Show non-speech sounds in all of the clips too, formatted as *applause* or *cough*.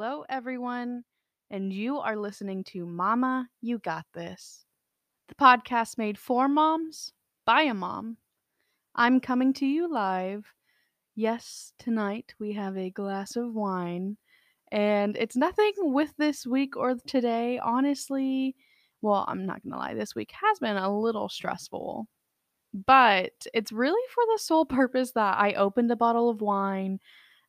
Hello, everyone, and you are listening to Mama, You Got This, the podcast made for moms by a mom. I'm coming to you live. Yes, tonight we have a glass of wine, and it's nothing with this week or today. Honestly, well, I'm not gonna lie, this week has been a little stressful, but it's really for the sole purpose that I opened a bottle of wine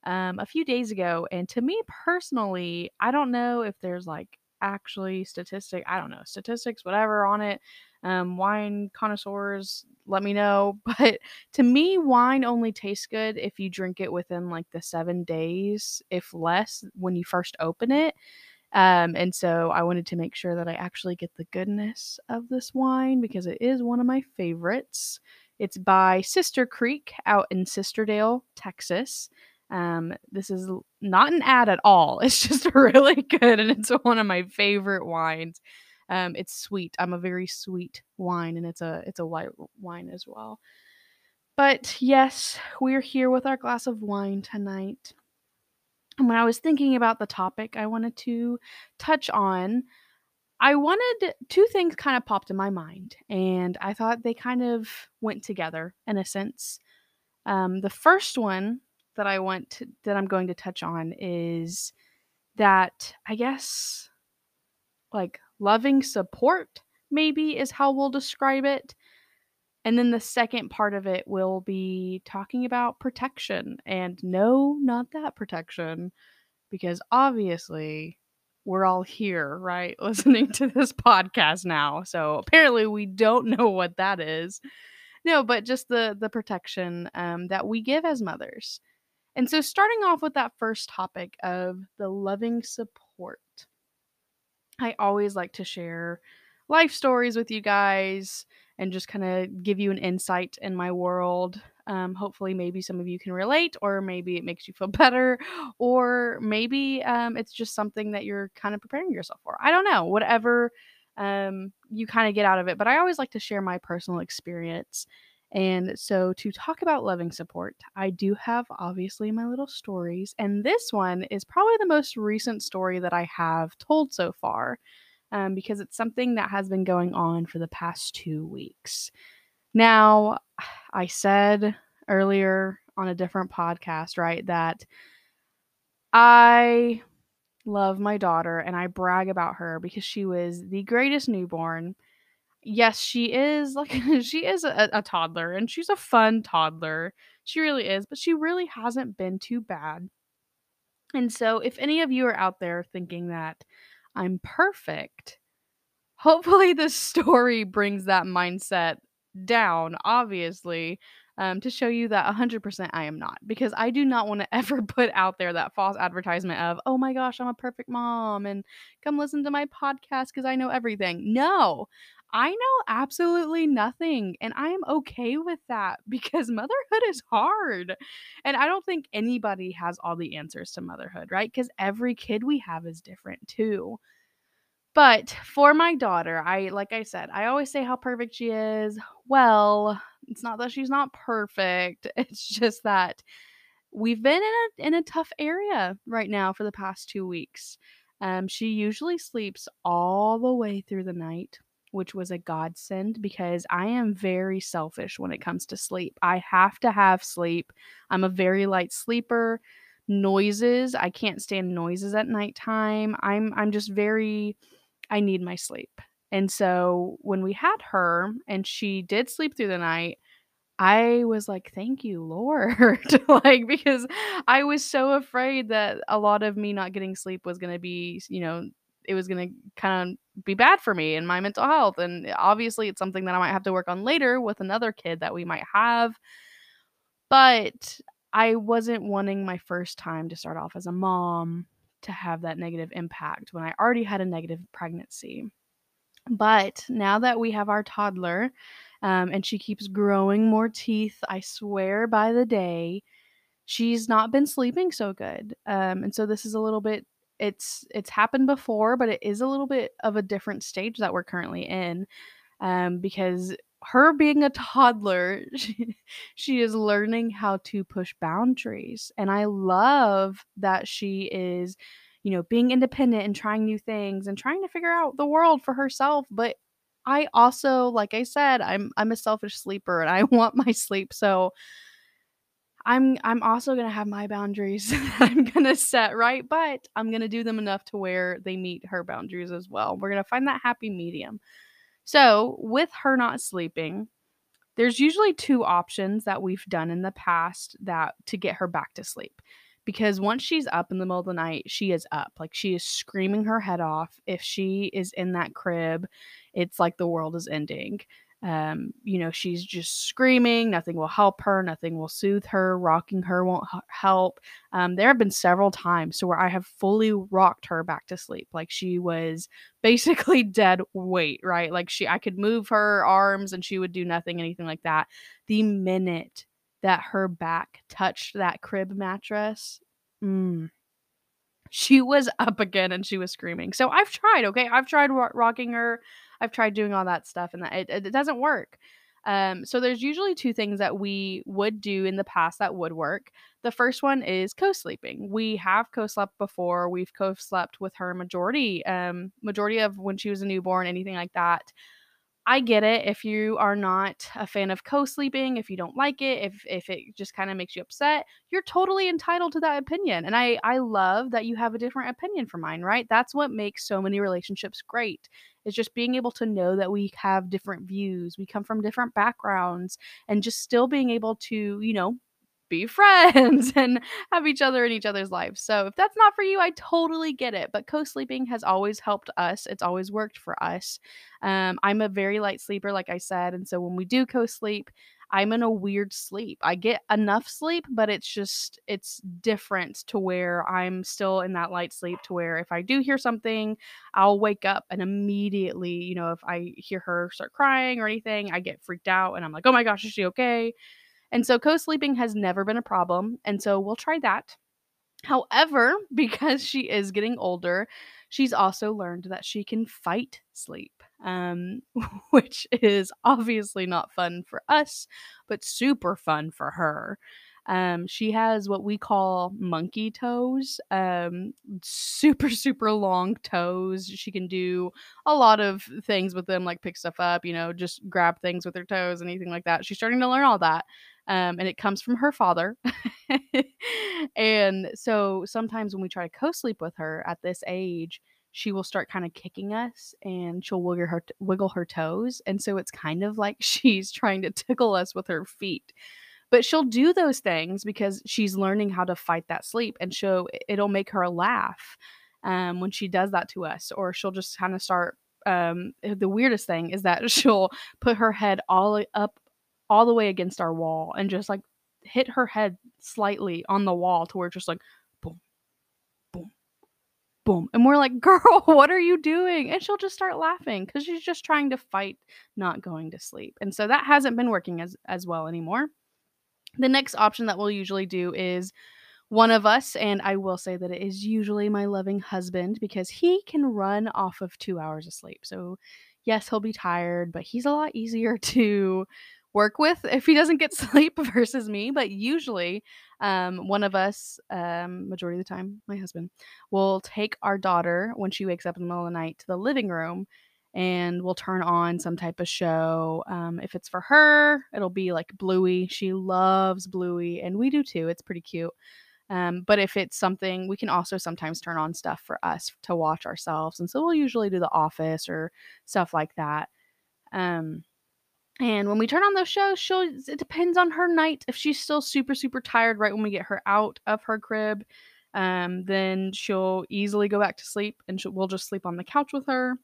um, a few days ago. And to me personally, I don't know if there's like actually statistic, I don't know, statistics, whatever on it. Um, wine connoisseurs, let me know. *laughs* But to me, wine only tastes good if you drink it within like the seven days, if less, when you first open it. Um, and so I wanted to make sure that I actually get the goodness of this wine because it is one of my favorites. It's by Sister Creek out in Sisterdale, Texas. Um, this is not an ad at all. *laughs* It's just *laughs* really good, and it's one of my favorite wines. Um, it's sweet. I'm a very sweet wine, and it's a it's a white wine as well. But yes, we're here with our glass of wine tonight. And when I was thinking about the topic I wanted to touch on, I wanted two things kind of popped in my mind, and I thought they kind of went together in a sense. Um, the first one that I want to, that I'm going to touch on is that I guess like loving support maybe is how we'll describe it. And then the second part of it will be talking about protection and no, not that protection because obviously we're all here, right? *laughs* Listening to this podcast now. So apparently we don't know what that is. No, but just the the protection um, that we give as mothers. And so, starting off with that first topic of the loving support, I always like to share life stories with you guys and just kind of give you an insight in my world. Um, hopefully, maybe some of you can relate, or maybe it makes you feel *laughs* better, or maybe um, it's just something that you're kind of preparing yourself for. I don't know, whatever um, you kind of get out of it. But I always like to share my personal experience and so, to talk about loving support, I do have obviously my little stories. And this one is probably the most recent story that I have told so far um, because it's something that has been going on for the past two weeks. Now, I said earlier on a different podcast, right, that I love my daughter and I brag about her because she was the greatest newborn yes, she is like *laughs* she is a, a toddler and she's a fun toddler. She really is, but she really hasn't been too bad. And so, if any of you are out there thinking that I'm perfect, hopefully this *laughs* story brings that mindset down, obviously, um, to show you that 100% I am not. Because I do not want to *laughs* ever put out there that false advertisement of, oh my gosh, I'm a perfect mom and come listen to my podcast because I know everything. No, I know absolutely nothing, and I am okay with that *laughs* because motherhood is hard. And I don't think anybody has all the answers to motherhood, right? Because every kid we have is different too. But for my daughter, I like I said, I always say how perfect she is. Well, it's not that she's not perfect. *laughs* It's just that we've been in a in a tough area right now for the past 2 weeks. Um, she usually sleeps all the way through the night which was a godsend because I am very selfish when it comes to sleep. I have to have sleep. I'm a very light sleeper. Noises, I can't stand noises at nighttime. I'm I'm just very I need my sleep. And so when we had her and she did sleep through the night, I was like, "Thank you, Lord." *laughs* like because I was so afraid that a lot of me not getting sleep was going to be, you know, it was going to kind of be bad for me and my mental health. And eh, obviously, it's something that I might have to work on later with another kid that we might have. But I wasn't wanting my first time to start off as a mom to have that negative impact when I already had a negative pregnancy. But now that we have our toddler um, and she keeps growing more teeth, I swear by the day, she's not been sleeping so good. Um, and so this is a little bit it's it's happened before, but it is a little bit of a different stage that we're currently in. Um, because her being a toddler, *laughs* she, she is learning how to push boundaries. And I love that she is you know, being independent and trying new things and trying to figure out the world for herself. But I also, like I said, I'm I'm a selfish sleeper and I *laughs* want my sleep. So I'm I'm also to have my boundaries *laughs* I'm to set, right? But I'm to do them enough to where they meet her boundaries as well. We're to find that happy medium. So, with her not sleeping, there's usually two options that we've done in the past that to get her back to sleep. Because once she's up in the middle of the night, she is up. Like she is screaming her head off. If she is in that crib, it's like the world is ending. Um, you know, she's just screaming. Nothing will help her. Nothing will soothe her. Rocking her won't h- help. Um, there have been several times to where I have fully rocked her back to sleep. Like she was *laughs* basically dead weight, right? Like she, I could move her arms and she would do nothing, anything like that. The minute that her back touched that crib mattress, mm, she was up again and she was screaming. So I've tried, okay? I've tried ro- rocking her. I've tried doing all that stuff and that it, it doesn't work. Um, so there's usually two things that we would do in the past that would work. The first one is co-sleeping. We have co-slept before. We've co-slept with her majority, um, majority of when she was a newborn, anything like that. I get it if you are not a fan of co-sleeping, if you don't like it, if if it just kind of makes you upset, you're totally entitled to that opinion. And I I love that you have a different opinion from mine, right? That's what makes so many relationships great. Is just being able to know that we have different views, we come from different backgrounds and just still being able to, you know, be friends *laughs* and have each other in each other's lives. So if that's not for you, I totally get it. But co-sleeping has always helped us. It's always worked for us. Um, I'm a very light sleeper, like I said, and so when we do co-sleep, I'm in a weird sleep. I get enough sleep, but it's just it's different to where I'm still in that light sleep to where if I do hear something, I'll wake up and immediately, you know, if I hear her start crying or anything, I get freaked out and I'm like, "Oh my gosh, is she okay?" And so co sleeping has never been a problem. And so we'll try that. However, *laughs* because she is getting older, she's also learned that she can fight sleep, um, *laughs* which is obviously not fun for us, but super fun for her. Um, she has what we call monkey toes, um, super, *laughs* super long toes. She can do a lot of things with them, like pick stuff up, you know, just grab things with her toes, anything like that. She's starting to learn all that. Um, and it comes from her father. *laughs* and so sometimes when we try to co sleep with her at this age, she will start kind of kicking us and she'll wiggle her wiggle her toes and so it's kind of like *laughs* she's trying to tickle us with her feet but she'll do those things because she's learning how to fight that sleep and she'll it'll make her laugh um, when she does that to us or she'll just kind of start um, the weirdest thing is that *laughs* she'll put her head all up all the way against our wall and just like hit her head slightly on the wall to where it's just like boom boom boom and we're like *laughs* girl what are you doing and she'll just start laughing because she's just trying to fight not going to sleep and so that hasn't been working as as well anymore the next option that we'll usually do is one of us, and I will say that it is usually my loving husband because he can run off of two hours of sleep. So, yes, he'll be tired, but he's a lot easier *laughs* to work with if he doesn't get *laughs* sleep versus me. But usually, um, one of us, um, majority of the time, my husband, will take our daughter when she wakes up in the middle of the night to the living room and we'll turn on some type of show. Um, if it's for her, it'll be like Bluey. She loves Bluey, and we do too. It's pretty cute. Um, but if it's something, we can also sometimes turn on stuff for us to watch ourselves. And so we'll usually do The Office or stuff like that. Um, and when we turn on those shows, she'll, it depends on her night. If she's still super, super tired right when we get her out of her crib, um, then she'll easily go back to sleep and we'll just sleep on the couch with her.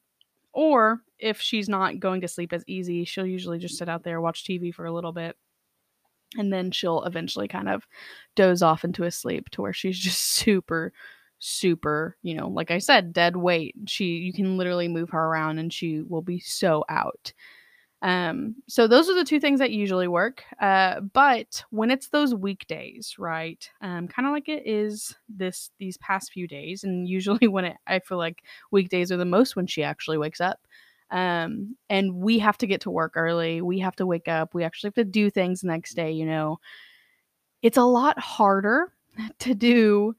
Or if she's not going to sleep as easy, she'll usually just sit out there, watch TV for a little bit. And then she'll eventually kind of doze off into a sleep to where she's just *laughs* super, super, you know, like I said, dead weight. She, you can literally move her around and she will be so out. Um, so those are the two things that usually work. Uh, but when it's those weekdays, right? Um, kind of like it is this these past few days, and usually *laughs* when it, I feel like weekdays are the most when she actually wakes up. Um, and we have to get to work early. We have to wake up. We actually have to do things the next day. You know, it's a lot harder *laughs* to do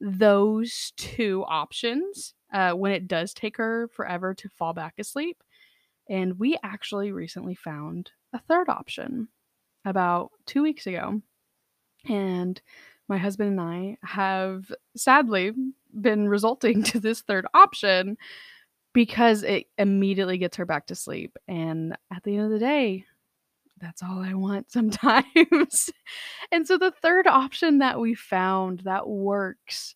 those two options uh, when it does take her forever to fall back asleep. And we actually recently found a third option about two weeks ago. And my husband and I have sadly been resulting *laughs* to this third option because it immediately gets her back to sleep. And at the end of the day, that's all I want *laughs* sometimes. and so the third option that we found that works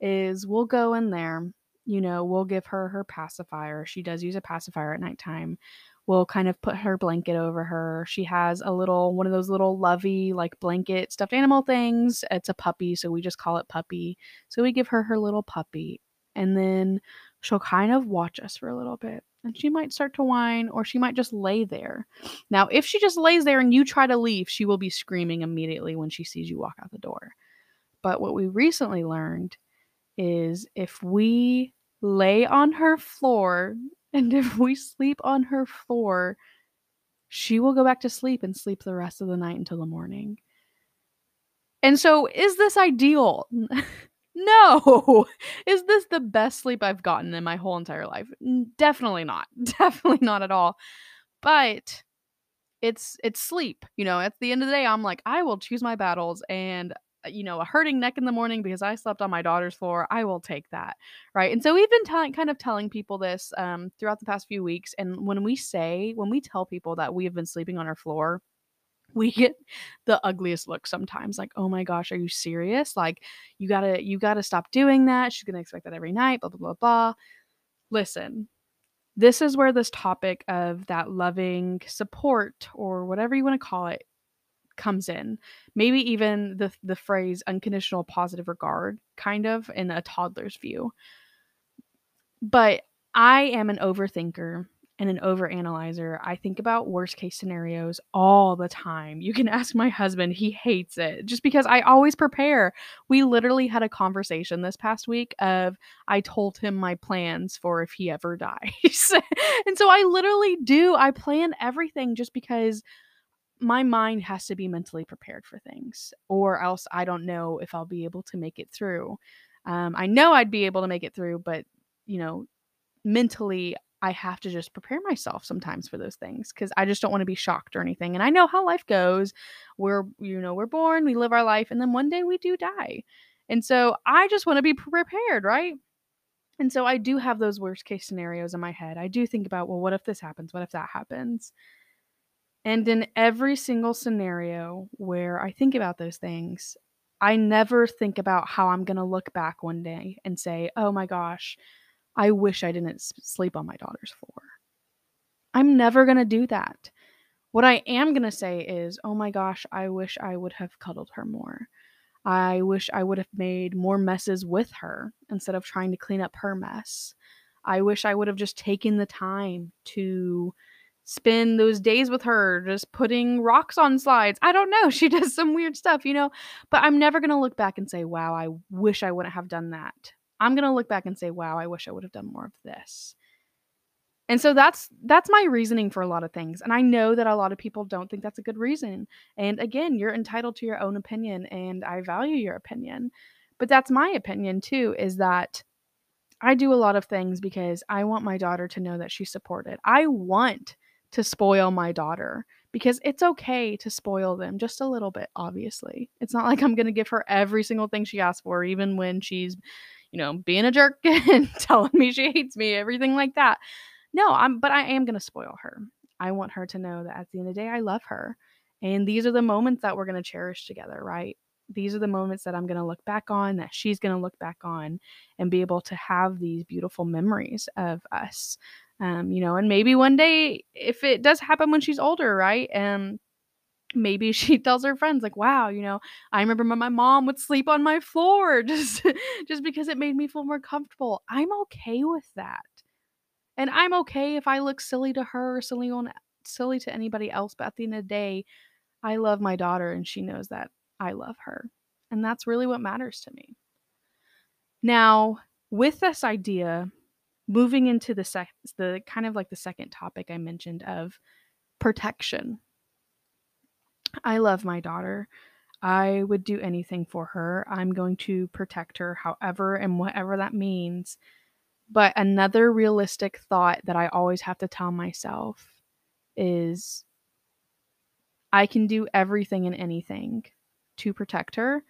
is we'll go in there, you know, we'll give her her pacifier. She does use a pacifier at nighttime. We'll kind of put her blanket over her. She has a little, one of those little lovey, like blanket stuffed animal things. It's a puppy, so we just call it puppy. So we give her her little puppy. And then she'll kind of watch us for a little bit and she might start to whine or she might just lay there. Now, if she just lays there and you try to leave, she will be screaming immediately when she sees you walk out the door. But what we recently learned is if we lay on her floor and *laughs* if we sleep on her floor, she will go back to sleep and sleep the rest of the night until the morning. And so, is this ideal? *laughs* No. *laughs* Is this the best sleep I've gotten in my whole entire life? Definitely not. Definitely not at all. But it's it's sleep. You know, at the end of the day, I'm like, I will choose my battles and you know, a hurting neck in the morning because I slept on my daughter's floor, I will take that. Right. And so we've been telling kind of telling people this um, throughout the past few weeks. And when we say, when we tell people that we have been sleeping on our floor, we get the ugliest look sometimes like oh my gosh are you serious like you gotta you gotta stop doing that she's gonna expect that every night blah blah blah blah listen this is where this topic of that loving support or whatever you want to call it comes in maybe even the the phrase unconditional positive regard kind of in a toddler's view but i am an overthinker and an overanalyzer. I think about worst case scenarios all the time. You can *laughs* ask my husband, he hates it just because I always prepare. We literally had a conversation this past week of I told him my plans for if he ever *laughs* dies. and so I literally do. I plan everything just because my mind has to be mentally prepared for things or else I don't know if I'll be able to make it through. Um, I know I'd be able to make it through, but you know, mentally I have to just prepare myself sometimes for those things because I just don't want to be shocked or anything. And I know how life goes. We're, you know, we're born, we live our life, and then one day we do die. And so I just want to be prepared, right? And so I do have those worst case scenarios in my head. I do think about, well, what if this happens? What if that happens? And in every single scenario where I think about those things, I never think about how I'm going to look back one day and say, oh my gosh, I wish I didn't sleep on my daughter's floor. I'm never going to do that. What I am going to say is, oh my gosh, I wish I would have cuddled her more. I wish I would have made more messes with her instead of trying to clean up her mess. I wish I would have just taken the time to spend those days with her just putting rocks on slides. I don't know. *laughs* She does some weird stuff, you know, but I'm never going to look back and say, wow, I wish I wouldn't have done that. I'm going to look back and say, wow, I wish I would have done more of this. And so that's that's my reasoning for a lot of things. And I know that a lot of people don't think that's a good reason. And again, you're entitled to your own opinion and I value your opinion. But that's my opinion too is that I do a lot of things because I want my daughter to know that she's supported. I want to spoil my daughter because it's okay to spoil them just a little bit, obviously. It's not like I'm going to give her every single thing she asks for, even when she's, you know, being a jerk *laughs* and telling me she hates me, everything like that. No, I'm but I am going to spoil her. I want her to know that at the end of the day I love her. And these are the moments that we're going to cherish together, right? These are the moments that I'm going to look back on, that she's going to look back on, and be able to have these beautiful memories of us. Um, you know, and maybe one day, if it does happen when she's older, right? And maybe *laughs* she tells her friends like wow you know i remember my mom would sleep on my floor *laughs* just just because it made me feel more comfortable i'm okay with that and i'm okay if i look silly to her or silly on silly to anybody else but at the end of the day i love my daughter and she knows that i love her and that's really what matters to me now with this idea moving into the sec the kind of like the second topic i mentioned of protection I love my daughter. I would do anything for her. I'm going to protect her however and whatever that means. But another realistic thought that I always have to tell myself is I can do everything and anything to protect her.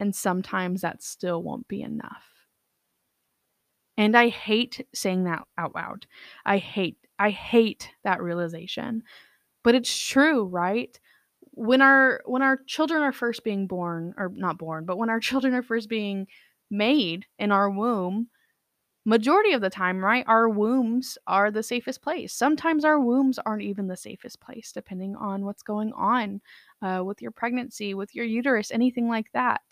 And sometimes that still won't be enough. And I hate saying that out loud. I hate, I hate that realization. But it's true, right? When our when our children are first being born, or not born, but when our *laughs* children are first being made in our womb, majority of the time, right, our wombs are the safest place. Sometimes our wombs aren't even the safest place, depending on what's going on uh, with your pregnancy, with your uterus, anything like that.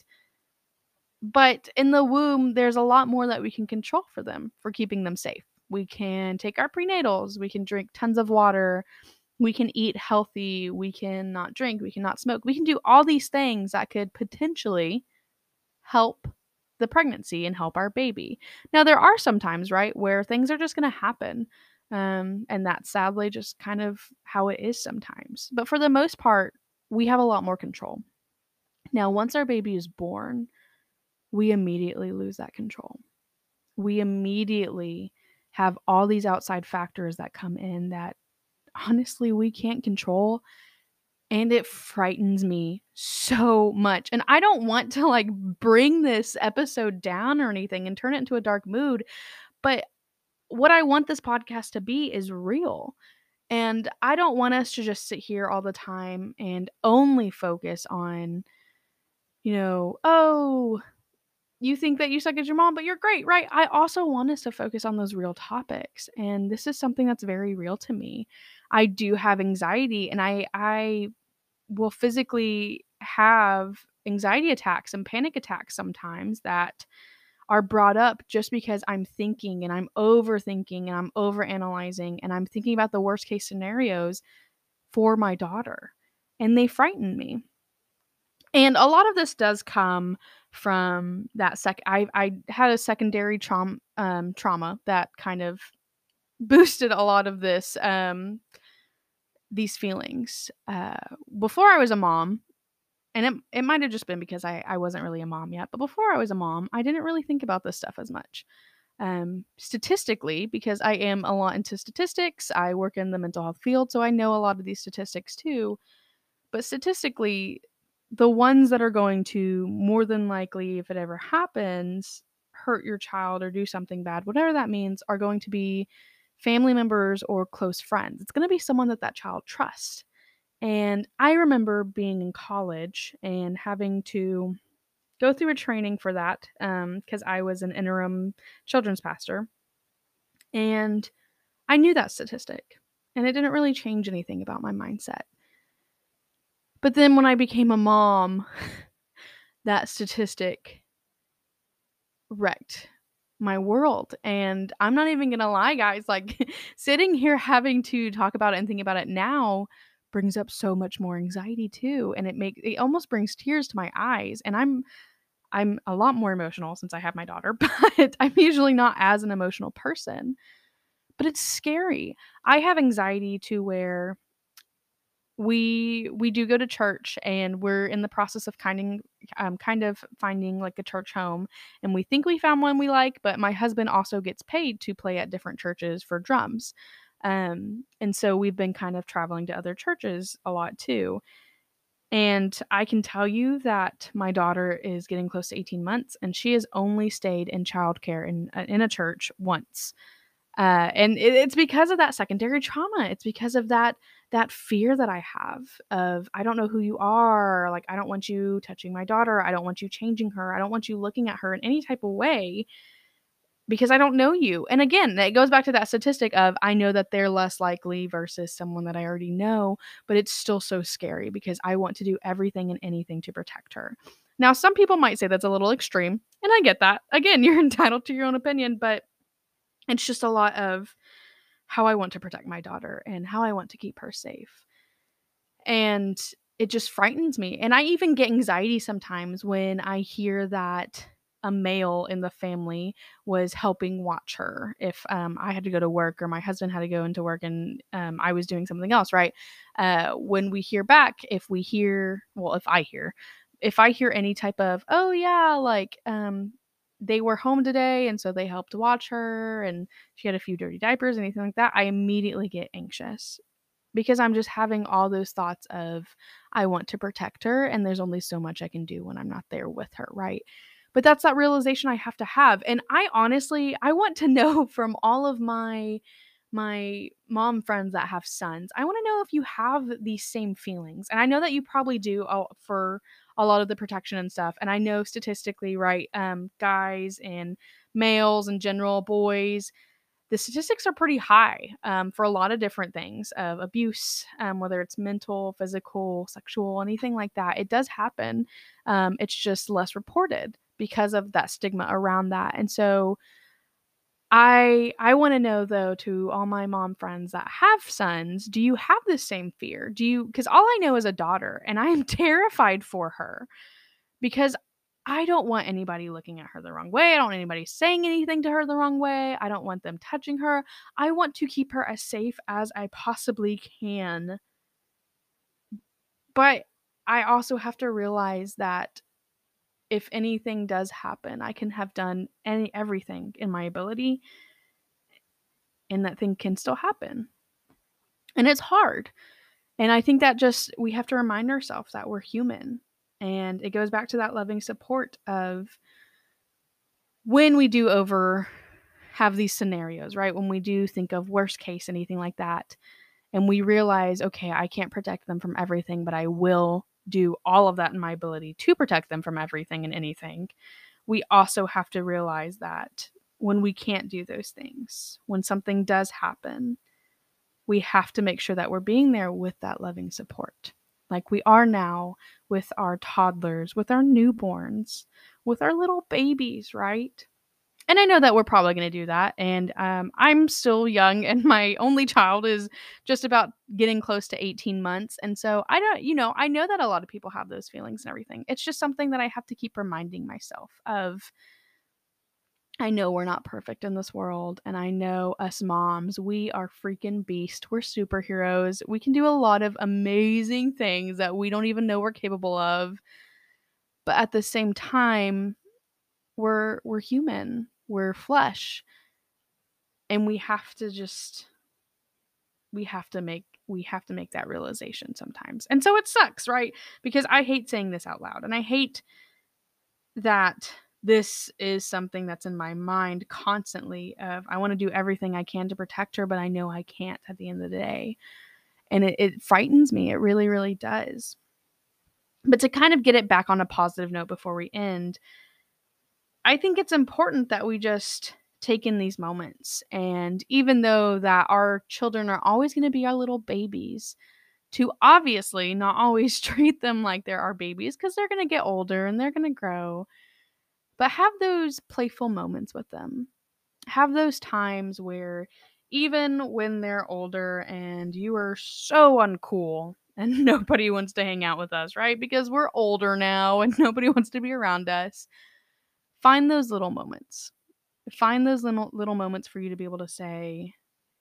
But in the womb, there's a lot more that we can control for them for keeping them safe. We can take our prenatals, we can drink tons of water, we can eat healthy, we can not drink, we can not smoke. We can do all these things that could potentially help the pregnancy and help our baby. Now, there are some times, right, where things are just going to happen. Um, and that's sadly just kind of how it is sometimes. But for the most part, we have a lot more control. Now, once our baby is born, we immediately lose that control. We immediately have all these outside factors that come in that honestly we can't control and it frightens me so much. And I don't want to like bring this episode down or anything and turn it into a dark mood, but what I want this podcast to be is real. And I don't want us to just sit here all the time and only focus on, you know, oh, you think that you suck as your mom, but you're great, right? I also want us to focus on those real topics. And this is something that's very real to me. I do have anxiety and I I will physically have anxiety attacks and panic attacks sometimes that are brought up just because I'm thinking and I'm overthinking and I'm overanalyzing and I'm thinking about the worst case scenarios for my daughter. And they frighten me. And a lot of this does come from that sec I I had a secondary trauma um, trauma that kind of *laughs* boosted a lot of this um these feelings. Uh before I was a mom, and it it might have just been because I I wasn't really a mom yet, but before I was a mom, I didn't really think about this stuff as much. Um statistically because I am a lot into statistics, I work in the mental health field, so I know a lot of these statistics too. But statistically, the ones that are going to more than likely, if it ever happens, hurt your child or do something bad, whatever that means, are going to be family members or close friends. It's going to be someone that that child trusts. And I remember being in college and having to go through a training for that because um, I was an interim children's pastor. And I knew that statistic, and it didn't really change anything about my mindset. But then when I became a mom, *laughs* that statistic wrecked my world. And I'm not even going to lie, guys. Like *laughs* sitting here having to talk about it and thinking about it now brings up so much more anxiety too. And it makes it almost brings tears to my eyes. And I'm I'm a lot more emotional since I have my daughter, *laughs* but I'm usually not as an emotional person. But it's scary. I have anxiety to where we we do go to church and we're in the process of kind of um, kind of finding like a church home and we think we found one we like but my husband also gets paid to play at different churches for drums um, and so we've been kind of traveling to other churches a lot too and i can tell you that my daughter is getting close to 18 months and she has only stayed in childcare in, uh, in a church once uh, and it, it's because of that secondary trauma it's because of that that fear that I have of I don't know who you are, like I don't want you touching my daughter, I don't want you changing her, I don't want you looking at her in any type of way because I don't know you. And again, it goes back to that statistic of I know that they're less likely versus someone that I already know, but it's still so scary because I want to do everything and anything to protect her. Now, some people might say that's a little extreme, and I get that. Again, *laughs* you're entitled to your own opinion, but it's just a lot of how I want to protect my daughter and how I want to keep her safe. And it just frightens me. And I even get anxiety sometimes when I hear that a male in the family was helping watch her if um, I had to go to work or my husband had to go into work and um, I was doing something else, right? Uh, when we hear back, if we hear, well, if I hear, if I hear any type of, oh yeah, like um, they were home today and so they helped watch her and she had a few dirty diapers, anything like that, I immediately get anxious because I'm just having all those thoughts of I want to protect her and there's only so much I can do when I'm not there with her, right? But that's that realization I have to have. And I honestly I want to *laughs* know from all of my my mom friends that have sons. I want to know if you have these same feelings. And I know that you probably do uh, for a lot of the protection and stuff. And I know statistically, right, um guys and males in general, boys, the statistics are pretty high um, for a lot of different things of abuse, um, whether it's mental, physical, sexual, anything like that. It does happen. Um, it's just less reported because of that stigma around that. And so I I want to know though to all my mom friends that have sons, do you have the same fear? Do you cuz all I know is a daughter and I am *laughs* terrified for her because I don't want anybody looking at her the wrong way. I don't want anybody saying anything to her the wrong way. I don't want them touching her. I want to keep her as safe as I possibly can. But I also have to realize that if anything does happen, I can have done any everything in my ability and that thing can still happen. And it's hard. And I think that just we have to remind ourselves that we're human and it goes back to that loving support of when we do over have these scenarios, right? When we do think of worst case, anything like that, and we realize, okay, I can't protect them from everything, but I will do all of that in my ability to protect them from everything and anything. We also have to realize that when we can't do those things, when something does happen, we have to make sure that we're being there with that loving support like we are now with our toddlers, with our newborns, with our little babies, right? And I know that we're probably going to do that. And um, I'm still young, *laughs* and my only child is just about getting close to 18 months. And so I don't, you know, I know that a lot of people have those feelings and everything. It's just something that I have to keep reminding myself of I know we're not perfect in this world, and I know us moms, we are freaking beast. We're superheroes. We can do a lot of amazing things that we don't even know we're capable of. But at the same time, we're we're human. We're flesh. And we have to just we have to make we have to make that realization sometimes. And so it sucks, right? Because I hate saying this out loud and I hate that this is something that's in my mind constantly of i want to do everything i can to protect her but i know i can't at the end of the day and it, it frightens me it really really does but to kind of get it back on a positive note before we end i think it's important that we just take in these moments and even though that our children are always going to be our little babies to obviously not always *laughs* treat them like they're our babies because they're going to get older and they're going to grow but have those playful moments with them. Have those times where even when they're older and you are so uncool *laughs* and nobody wants to hang out with us, right? Because we're older now and *laughs* nobody wants to be around us. Find those little moments. Find those little little moments for you to be able to say,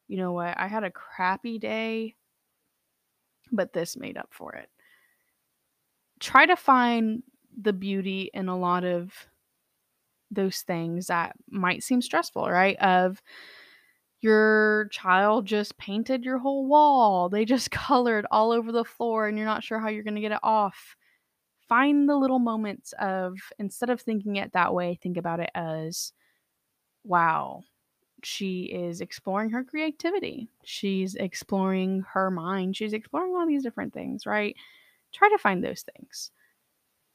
you know what, I had a crappy day, but this made up for it. Try to find the beauty in a lot of those things that might seem stressful, right? Of your child just painted your whole wall, they just *laughs* colored all over the floor, and you're not sure how you're going to get it off. Find the little moments of, instead of thinking it that way, think about it as, wow, she is exploring her creativity. She's exploring her mind. She's exploring all these different things, right? Try to find those things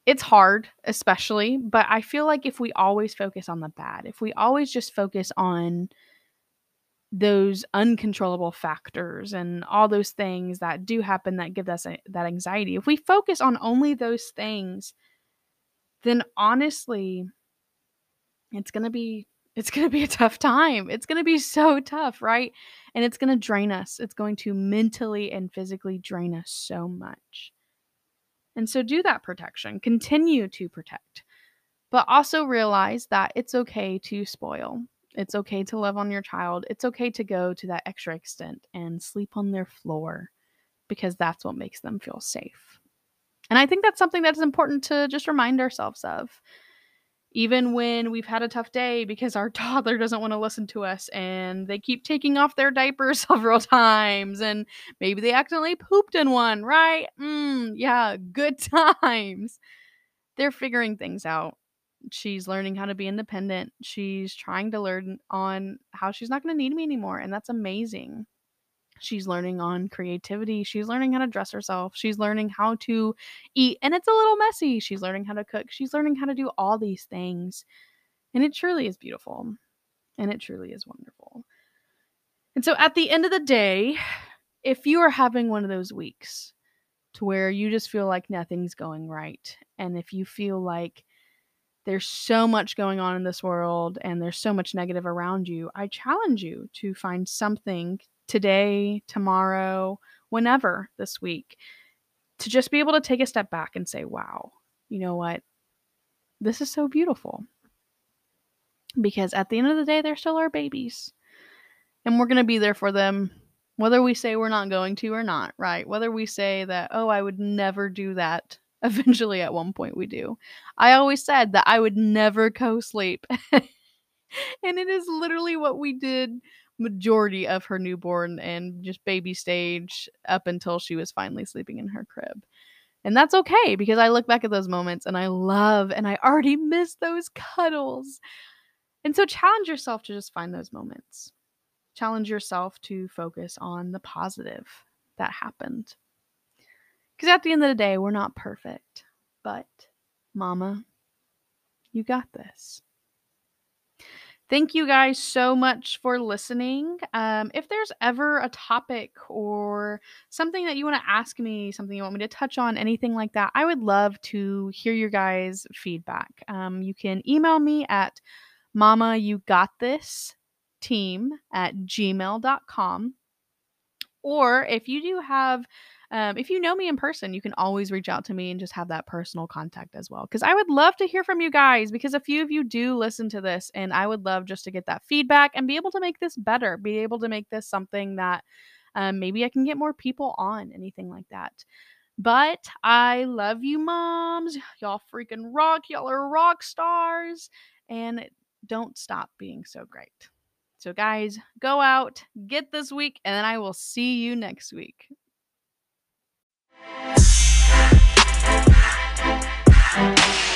it's hard, especially, but I feel like if we always focus on the bad, if we always just focus on those uncontrollable factors and all those things that do happen that give us a, that anxiety, if we focus on only those things, then honestly, it's going to be *laughs* it's going to be a tough time. It's going to be so tough, right? And it's going to drain us. It's going to mentally and physically drain us so much. And so do that protection. Continue to protect. But also realize that it's okay to spoil. It's okay to love on your child. It's okay to go to that extra extent and sleep on their floor because that's what makes them feel safe. And I think that's something that's important to just remind ourselves of. Even when we've had a tough day because our *laughs* toddler doesn't want to listen to us and they keep taking off their diapers *laughs* several times and maybe they accidentally pooped in one, right? Mm, yeah, good *laughs* times. They're figuring things out she's learning how to be independent. She's trying to learn on how she's not going to need me anymore. And that's amazing. She's learning on creativity. She's learning how to dress herself. She's learning how to eat. And it's a little messy. She's learning how to cook. She's learning how to do all these things. And it truly is beautiful. And it truly is wonderful. And so at the end of the day, if you are having one of those weeks to where you just feel like nothing's going right, and if you feel like there's so much going on in this world and there's so much negative around you, I challenge you to find something today, tomorrow, whenever this week to just be able to take a step back and say, wow, you know what? This is so beautiful. Because at the end of the day, they're still our babies. And we're going to be there for them, whether we say we're not going to or not, right? Whether we say that, oh, I would never do that *laughs* Eventually, at one point, we do. I always said that I would never co sleep. *laughs* and it is literally what we did majority of her newborn and just baby stage up until she was finally sleeping in her crib. And that's okay because I look back at those moments and I love and I already miss those cuddles. And so challenge yourself to just find those moments. Challenge yourself to focus on the positive that happened. Because at the end of the day, we're not perfect. But, Mama, you got this. Thank you guys so much for listening. Um, if there's ever a topic or something that you want to ask me, something you want me to touch on, anything like that, I would love to hear your guys' feedback. Um, you can email me at mama you got this team at gmail.com. Or if you do have um, if you know me in person, you can always reach out to me and just have that personal contact as well. Because I would love to hear from you guys because a few of you do listen to this, and I would love just to get that feedback and be able to make this better, be able to make this something that um, maybe I can get more people on, anything like that. But I love you, moms. Y'all freaking rock. Y'all are rock stars. And don't stop being so great. So, guys, go out, get this week, and then I will see you next week. Thank you.